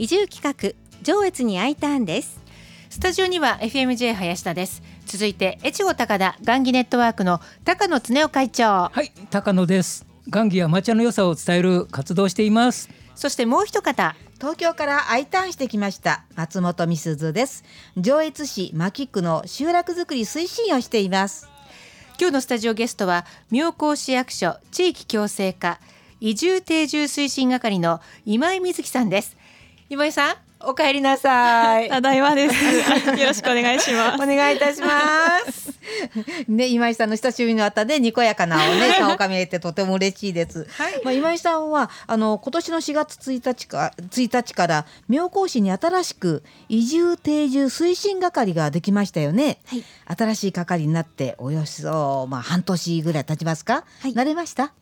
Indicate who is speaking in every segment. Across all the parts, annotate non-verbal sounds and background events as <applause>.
Speaker 1: 移住企画上越に I ターンです。
Speaker 2: スタジオには FMJ 林田です。続いて越後高田雁木ネットワークの高野恒夫会長。
Speaker 3: はい高野です。雁木や抹茶の良さを伝える活動をしています。
Speaker 2: そしてもう一方
Speaker 4: 東京から I ターンしてきました松本美鈴です。上越市牧区の集落づくり推進をしています。
Speaker 2: 今日のスタジオゲストは妙高市役所地域共生課移住定住推進係の今井瑞希さんです今井さんお帰りなさい。
Speaker 5: ただいまです。<laughs> よろしくお願いします。
Speaker 2: お願いいたします。<laughs>
Speaker 4: ね、今井さんの親しみのあったね、にこやかなおね、顔が見れてとても嬉しいです。
Speaker 2: はい
Speaker 4: まあ、今井さんは、あの、今年の4月1日か、1日から、妙高市に新しく移住定住推進係ができましたよね。
Speaker 5: はい
Speaker 4: 新しい係になって、およそ、まあ、半年ぐらい経ちますか？
Speaker 5: はい
Speaker 4: 慣れました？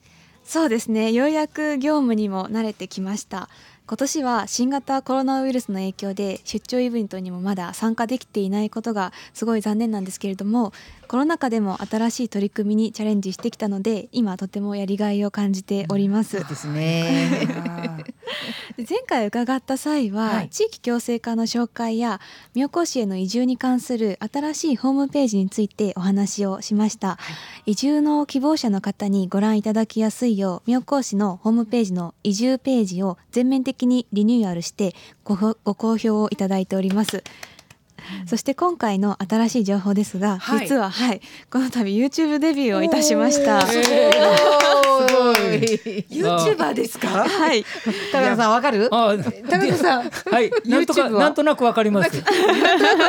Speaker 5: そうですね。ようやく業務にも慣れてきました。今年は新型コロナウイルスの影響で出張イベントにもまだ参加できていないことがすごい残念なんですけれどもコロナ禍でも新しい取り組みにチャレンジしてきたので今とてもやりがいを感じております。
Speaker 4: そうですね。<laughs>
Speaker 5: で前回伺った際は、
Speaker 2: はい。
Speaker 5: 地域共生課の紹介や妙高市への移住に関する新しいホームページについてお話をしました、移住の希望者の方にご覧いただきやすいよう妙高市のホームページの移住ページを全面的にリニューアルしてごほご好評をいただいております。そして今回の新しい情報ですが、
Speaker 2: はい。
Speaker 5: 実ははい。この度 YouTube デビューをいたしました。
Speaker 4: すごい。
Speaker 2: YouTuber ですか？
Speaker 5: はい、
Speaker 4: 高野さん、わかる？
Speaker 3: あ。
Speaker 4: 高野さん。
Speaker 3: はい。なんとかなんとなくわかります。
Speaker 2: わ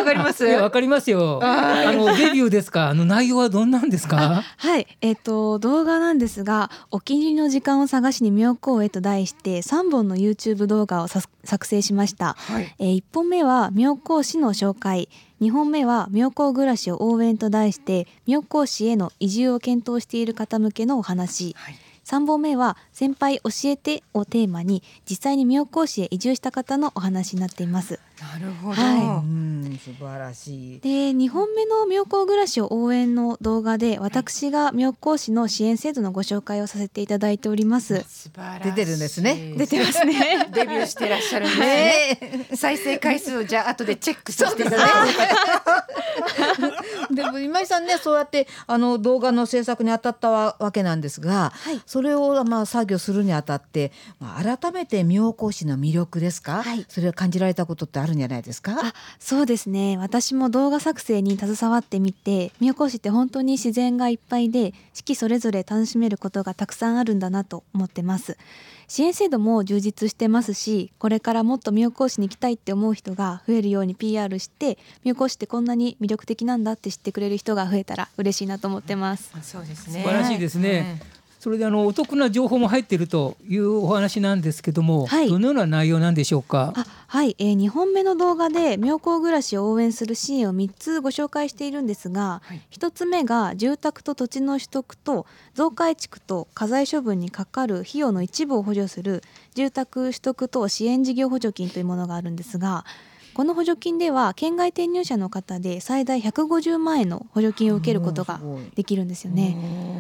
Speaker 2: かります。
Speaker 3: わかりますよ。あのデビューですか？あの内容はどんなんですか？
Speaker 5: はい、えっ、と動画なんですが「お気に入りの時間を探しに妙高へ」と題して3本の YouTube 動画をさ作成しました、
Speaker 2: はい。
Speaker 5: え1本目は妙高市の紹介2本目は妙高暮らしを応援と題して妙高市への移住を検討している方向けのお話、
Speaker 2: はい。
Speaker 5: 3本目は「先輩教えて」をテーマに実際に妙高市へ移住した方のお話になっています。
Speaker 2: なるほど。
Speaker 5: は
Speaker 4: うん、素晴らしい。
Speaker 5: で2本目の妙高暮らしを応援の動画で私が妙高市の支援制度のご紹介をさせていただいております。
Speaker 2: 素晴らしい
Speaker 4: 出てるんですね
Speaker 5: 出てますね。<laughs>
Speaker 2: デビューしてらっしゃるんです <laughs> ね。再生回数をじゃあ後でチェックさせていただいて。
Speaker 4: 今井さんねそうやってあの動画の制作に当たったわわけなんですが、
Speaker 5: はい。
Speaker 4: それをまあ作業するにあたって、まあ、改めて妙高市の魅力ですか、
Speaker 5: はい。
Speaker 4: それを感じられたことってあるんじゃないですか？
Speaker 5: あそうですね。私も動画作成に携わってみて妙高市って本当に自然がいっぱいで四季それぞれ楽しめることがたくさんあるんだなと思ってます支援制度も充実してますしこれからもっと妙高市に行きたいって思う人が増えるように PR して妙高市ってこんなに魅力的なんだって知ってくれる人が増えたら嬉しいなと思ってます。
Speaker 2: そうですね。
Speaker 3: 素晴らしいですね、それであのお得な情報も入っているというお話なんですけども、
Speaker 5: はい。
Speaker 3: どのような内容なんでしょうか？
Speaker 5: あはい、えー、2本目の動画で妙高暮らしを応援する支援を3つご紹介しているんですが、
Speaker 2: はい。
Speaker 5: 1つ目が住宅と土地の取得と増改築と家財処分にかかる費用の一部を補助する住宅取得等支援事業補助金というものがあるんですがこの補助金では県外転入者の方で最大150万円の補助金を受けることができるんですよね。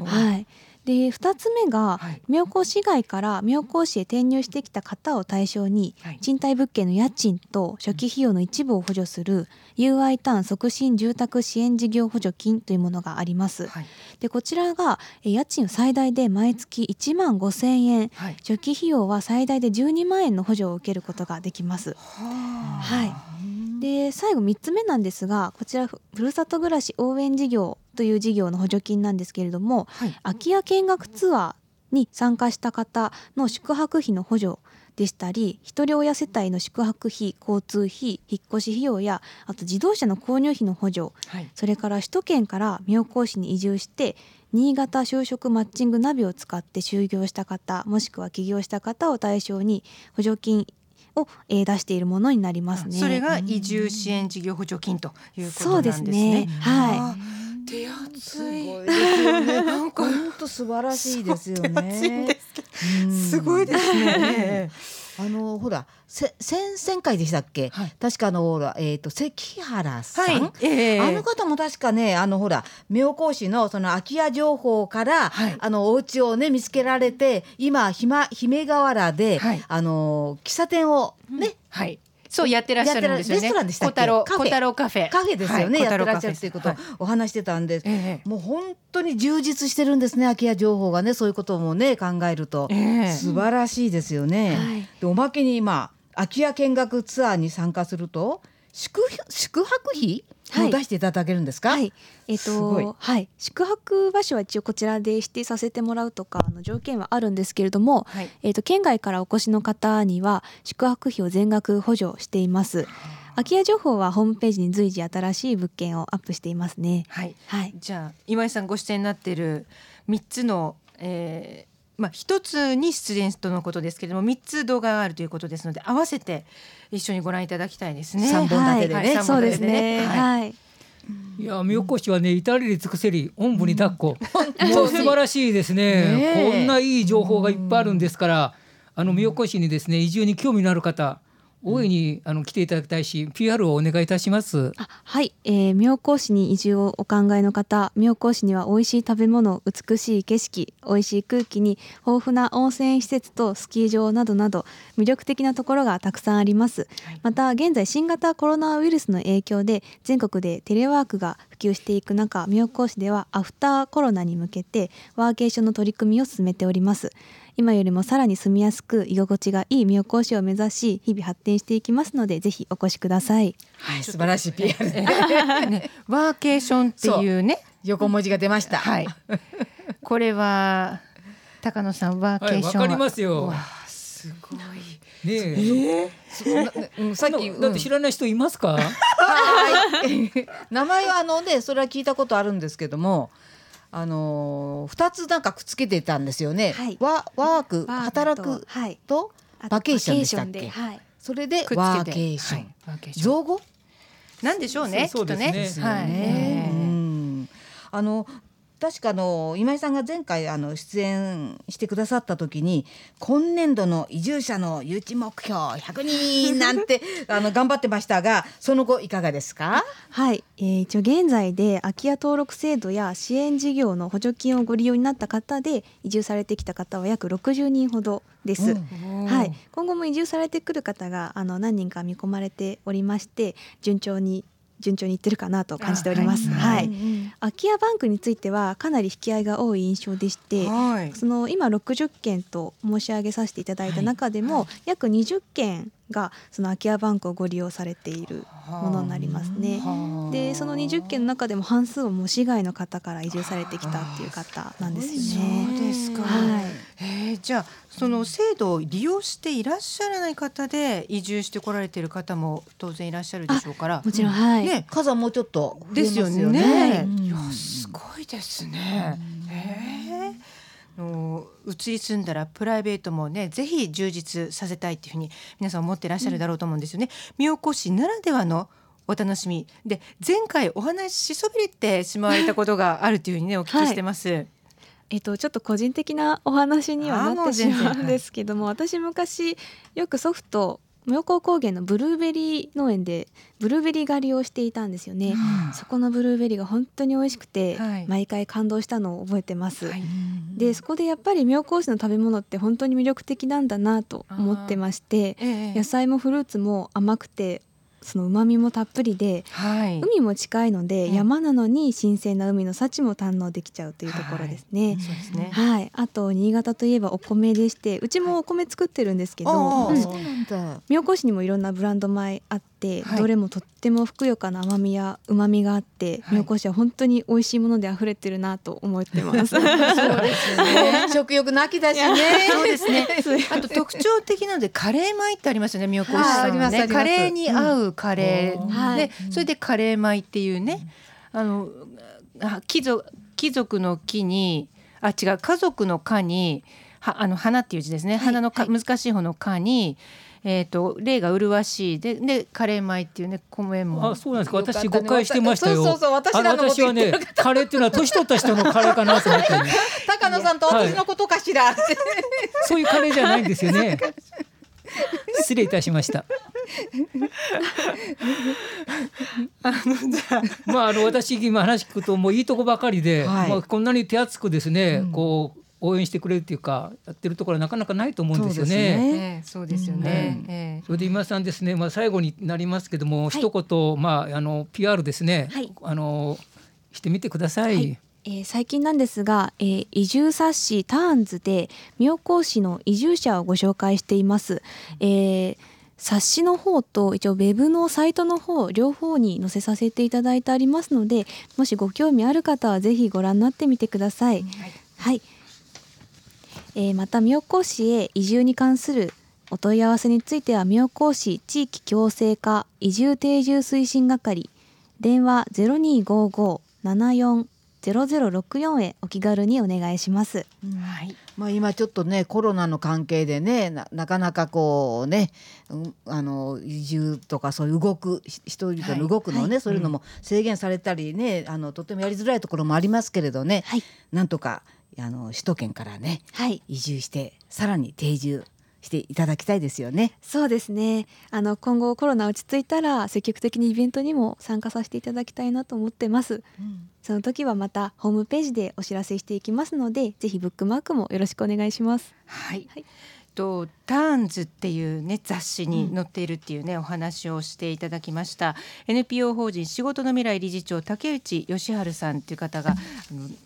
Speaker 5: はいで2つ目が、
Speaker 2: はい
Speaker 5: 妙高市外から妙高市へ転入してきた方を対象に、
Speaker 2: はい
Speaker 5: 賃貸物件の家賃と初期費用の一部を補助する UI ターン促進住宅支援事業補助金というものがあります。
Speaker 2: はい
Speaker 5: でこちらがえ家賃最大で毎月1万5千円
Speaker 2: はい。
Speaker 5: 初期費用は最大で12万円の補助を受けることができます。
Speaker 2: は
Speaker 5: はい、で最後3つ目なんですがこちらふふるさと暮らし応援事業という事業の補助金なんですけれども
Speaker 2: はい。
Speaker 5: 空き家見学ツアーに参加した方の宿泊費の補助でしたり一人親世帯の宿泊費交通費引っ越し費用やあと自動車の購入費の補助
Speaker 2: はい。
Speaker 5: それから首都圏から妙高市に移住して新潟就職マッチングナビを使って就業した方もしくは起業した方を対象に補助金を、えー出しているものになりますね。
Speaker 2: それが移住支援事業補助金ということなんですね。
Speaker 5: ね。はい。
Speaker 2: 手厚い。
Speaker 4: すごいですよね。<laughs>
Speaker 2: なんか。
Speaker 4: 本当素晴らしいですよね。
Speaker 2: す。すごいですね。
Speaker 4: あのほらせ先々回でしたっけ、
Speaker 2: はい。
Speaker 4: 確かあのほらえっ、と関原さん、
Speaker 2: はい、ええ。
Speaker 4: あの方も確かねあのほら妙高市のその空き家情報から、
Speaker 2: はい。
Speaker 4: あのお家をね見つけられて今ひま姫河原で、
Speaker 2: はい。
Speaker 4: あの喫茶店をね、
Speaker 2: はい。そうやってらっしゃるんですよね。
Speaker 4: レストランでしたっけ？
Speaker 2: 小太郎
Speaker 4: カフェ。
Speaker 2: カフェ。
Speaker 4: ですよね、
Speaker 2: はい
Speaker 4: やってらっしゃるということ。をお話してたんです。
Speaker 2: ええ。
Speaker 4: もう本当に充実してるんですね空き家情報がね。そういうこともね考えると、
Speaker 2: ええ。
Speaker 4: 素晴らしいですよね。
Speaker 5: はい。
Speaker 4: でおまけに今空き家見学ツアーに参加すると宿宿泊費も出していただけるんですか、
Speaker 5: はい、えっ、
Speaker 4: すごい
Speaker 5: と、はい、宿泊場所は一応こちらで指定させてもらうとか、あの条件はあるんですけれども。
Speaker 2: はい。
Speaker 5: えっ、と、県外からお越しの方には宿泊費を全額補助しています。空き家情報はホームページに随時新しい物件をアップしていますね。
Speaker 2: はい。
Speaker 5: はい。
Speaker 2: じゃあ今井さんご出演になっている三つの、えーまあ一つに出演とのことですけれども三つ動画があるということですので合わせて一緒にご覧いただきたいですね。
Speaker 4: 三本立てでね。
Speaker 2: はいはい。
Speaker 5: そうですね。
Speaker 2: はい。
Speaker 5: はい。
Speaker 3: いや妙高市はね至れり尽くせりおんぶに抱っこ、
Speaker 4: 当に
Speaker 3: もう素晴らしいですね。こんないい情報がいっぱいあるんですからあの妙高市にですね移住に興味のある方大いにあの来ていただきたいし PR をお願いいたします。
Speaker 5: あはい、えー、妙高市に移住をお考えの方。妙高市には美味しい食べ物美しい景色美味しい空気に豊富な温泉施設とスキー場などなど魅力的なところがたくさんあります、また現在新型コロナウイルスの影響で全国でテレワークが普及していく中妙高市ではアフターコロナに向けてワーケーションの取り組みを進めております今よりもさらに住みやすく居心地がいい妙高市を目指し日々発展していきますのでぜひお越しください
Speaker 4: はい素晴らしい PR で
Speaker 2: ね、<laughs> ワーケーションっていうね。
Speaker 4: 横文字が出ました。
Speaker 2: はい。これは高野さんワーケーションは、
Speaker 3: かりますよ。
Speaker 2: わあすごい。
Speaker 3: ねえ
Speaker 4: うんさっき、
Speaker 3: だって知らない人いますか？
Speaker 4: はい <laughs> 名前はあのねそれは聞いたことあるんですけどもあのー二つなんかくっつけてたんですよね、
Speaker 5: はい。
Speaker 4: ワワーク
Speaker 5: ワーク
Speaker 4: 働く
Speaker 5: はい。
Speaker 4: とバケーションでしたっけ？
Speaker 5: はい。
Speaker 4: それでワーケーション、
Speaker 2: はいワーケーション
Speaker 4: 造語？
Speaker 2: なんでしょうね。
Speaker 3: そうそうですね。
Speaker 2: きっと
Speaker 4: ね。
Speaker 2: はい。
Speaker 4: う
Speaker 2: え。
Speaker 4: ん。あの確かあの今井さんが前回あの出演してくださった時に今年度の移住者の誘致目標100人なんて <laughs> あの頑張ってましたがその後いかがですか？
Speaker 5: はい、えー、一応現在で空き家登録制度や支援事業の補助金をご利用になった方で移住されてきた方は約60人ほどです。
Speaker 4: うん。
Speaker 5: はい、今後も移住されてくる方があの何人か見込まれておりまして順調に順調にいってるかなと感じております。
Speaker 2: あ
Speaker 5: は、
Speaker 2: はい。
Speaker 5: 空き家バンクについてはかなり引き合いが多い印象でして、
Speaker 2: はい。
Speaker 5: その今60件と申し上げさせていただいた中でも、約20件がその空き家バンクをご利用されているものになりますね。
Speaker 2: はあ
Speaker 5: でその20件の中でも半数はもう市外の方から移住されてきたっていう方なんですよね。
Speaker 2: そうですか。
Speaker 5: はい
Speaker 2: えーじゃあその制度を利用していらっしゃらない方で移住してこられている方も当然いらっしゃるでしょうから。
Speaker 5: もちろん、はい、
Speaker 2: ね。
Speaker 4: 数はもうちょっと増えます
Speaker 2: ですよ
Speaker 4: よね。
Speaker 2: ね。
Speaker 4: うん
Speaker 2: いやすごいですね。へえ。の移り住んだらプライベートもねぜひ充実させたいっていうふうに皆さん思ってらっしゃるだろうと思うんですよね。妙高市ならではのお楽しみで前回お話ししそびれてしまわれたことがあるというふうにねお聞きしてます。
Speaker 5: えっと、ちょっと個人的なお話にはなってしまうんですけども私昔よくソフト妙高高原のブルーベリー農園でブルーベリー狩りをしていたんですよね。そこのブルーベリーが本当に美味しくて、
Speaker 2: はい。
Speaker 5: 毎回感動したのを覚えてます。
Speaker 2: はい。
Speaker 5: でそこでやっぱり妙高市の食べ物って本当に魅力的なんだなと思ってまして
Speaker 2: ええ。
Speaker 5: 野菜もフルーツも甘くてその旨味もたっぷりで
Speaker 2: はい。
Speaker 5: 海も近いので、
Speaker 2: うん
Speaker 5: 山なのに新鮮な海の幸も堪能できちゃうというところですね。
Speaker 2: そうですね。
Speaker 5: はい、あと新潟といえばお米でしてうちもお米作ってるんですけど、
Speaker 2: ああ
Speaker 5: うん
Speaker 4: そうなんだ。
Speaker 5: 妙高市にもいろんなブランド米あって、
Speaker 2: はい
Speaker 5: どれもとってもふくよかな甘みや旨みがあって、
Speaker 2: はい
Speaker 5: 妙高市は本当に美味しいもので溢れてるなと思ってます。<laughs>
Speaker 4: そうですよね。食欲の秋だしね。
Speaker 2: そうですね。<laughs> あと特徴的なのでカレー米ってありますよね。妙高市さんね。
Speaker 4: ります
Speaker 2: カレーに合うカレー、
Speaker 5: うんはい
Speaker 2: でそれでカレー米っていうね、あのあ貴族貴族の木にあ違う家族の家にはあの花っていう字ですね。
Speaker 5: い
Speaker 2: 花のか、
Speaker 5: はい
Speaker 2: 難しい方の家に。えー、と霊が麗しいででカレー米っていうね米も
Speaker 3: あ、そうなんですか。私誤解してましたよ。
Speaker 4: そうそうそう私
Speaker 3: 私はね、カレーっていうのは年取った人のカレーかなと思ってね。
Speaker 4: 高野さんと私のことかしらって。
Speaker 3: そういうカレーじゃないんですよね。失礼いたしました。<laughs>
Speaker 2: あのじゃあ
Speaker 3: まああの私今話聞くともういいとこばかりで、
Speaker 4: はい
Speaker 3: まあこんなに手厚くですね、こう応援してくれるっていうかやってるところはなかなかないと思うんですよ
Speaker 4: そうです
Speaker 3: ね。
Speaker 2: そうですよね。ええ。
Speaker 3: それで今井さんですね、まあ、最後になりますけども、一言、まあ、あの PR ですね、
Speaker 5: はい。
Speaker 3: あのしてみてください。
Speaker 5: はい。えー最近なんですが、えー移住冊子ターンズで妙高市の移住者をご紹介しています。えー冊子の方と一応ウェブのサイトの方両方に載せさせていただいてありますのでもしご興味ある方はぜひご覧になってみてください。はい、えーまた妙高市へ移住に関するお問い合わせについては妙高市地域共生化移住定住推進係電話0255-740064へお気軽にお願いします。
Speaker 2: はい。
Speaker 4: まあ、今ちょっとねコロナの関係でねななかなかこうね、うんあの移住とかそういう動くひ人々の動くのね、そういうのも制限されたりねあのとてもやりづらいところもありますけれどね、
Speaker 5: はい
Speaker 4: なんとかあの首都圏からね
Speaker 5: はい。
Speaker 4: 移住してさらに定住していただきたいですよね。
Speaker 5: そうですね。あの今後コロナ落ち着いたら積極的にイベントにも参加させていただきたいなと思ってます。その時はまたホームページでお知らせしていきますのでぜひブックマークもよろしくお願いします。
Speaker 2: はい。
Speaker 5: はい
Speaker 2: とターンズっていうね雑誌に載っているっていうね、お話をしていただきました NPO 法人仕事の未来理事長竹内義治さんっていう方が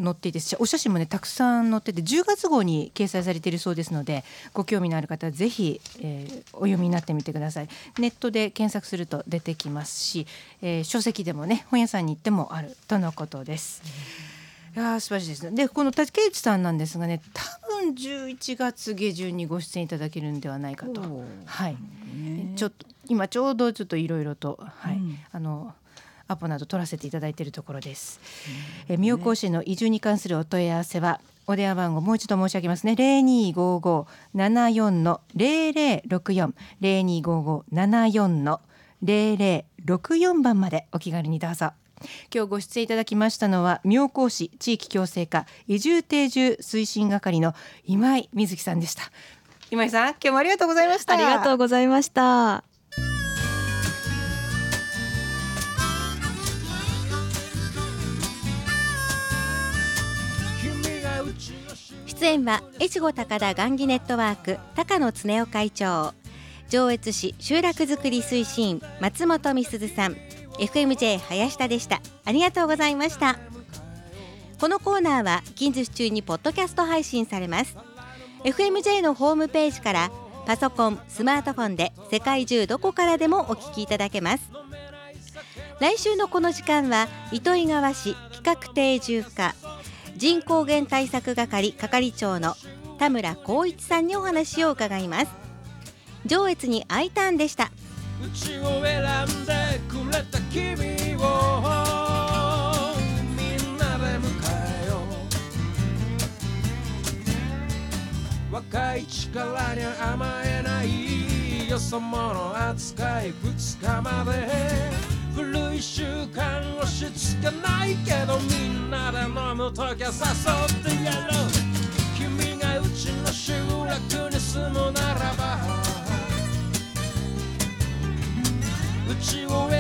Speaker 2: 載っていてお写真もねたくさん載ってて10月号に掲載されているそうですのでご興味のある方はぜひ、えーお読みになってみてくださいネットで検索すると出てきますし、えー書籍でもね本屋さんに行ってもあるとのことです。いやー素晴らしいですね。でこの竹内さんなんですがね多分11月下旬にご出演いただけるんではないかと。はい、ちょっと今ちょうどちょっといろいろと、はい。
Speaker 4: うん。
Speaker 2: あのアポなど取らせていただいているところです。え妙高市の移住に関するお問い合わせはお電話番号もう一度申し上げますね。零二五五七四の零零六四。零二五五七四の零零六四番までお気軽にどうぞ。今日ご出演いただきましたのは妙高市地域共生課移住定住推進係の今井瑞希さんでした。今井さん今日もありがとうございました。
Speaker 5: ありがとうございました
Speaker 1: 出演は越後高田雁木ネットワーク高野恒夫会長上越市集落づくり推進松本美鈴さん FMJ 林田でした。ありがとうございました。このコーナーは近日中にポッドキャスト配信されます。FMJ のホームページからパソコンスマートフォンで世界中どこからでもお聞きいただけます。来週のこの時間は糸魚川市企画定住課人口減対策係係長の田村光一さんにお話を伺います。上越に I ターンでした。
Speaker 6: うちを選んでくれた君を。みんなで迎えよう。若い力に甘えないよそ者扱い2日まで。古い習慣をしつけないけどみんなで飲む時は誘ってやろう。君がうちの集落に住むならば。是我